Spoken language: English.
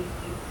you, you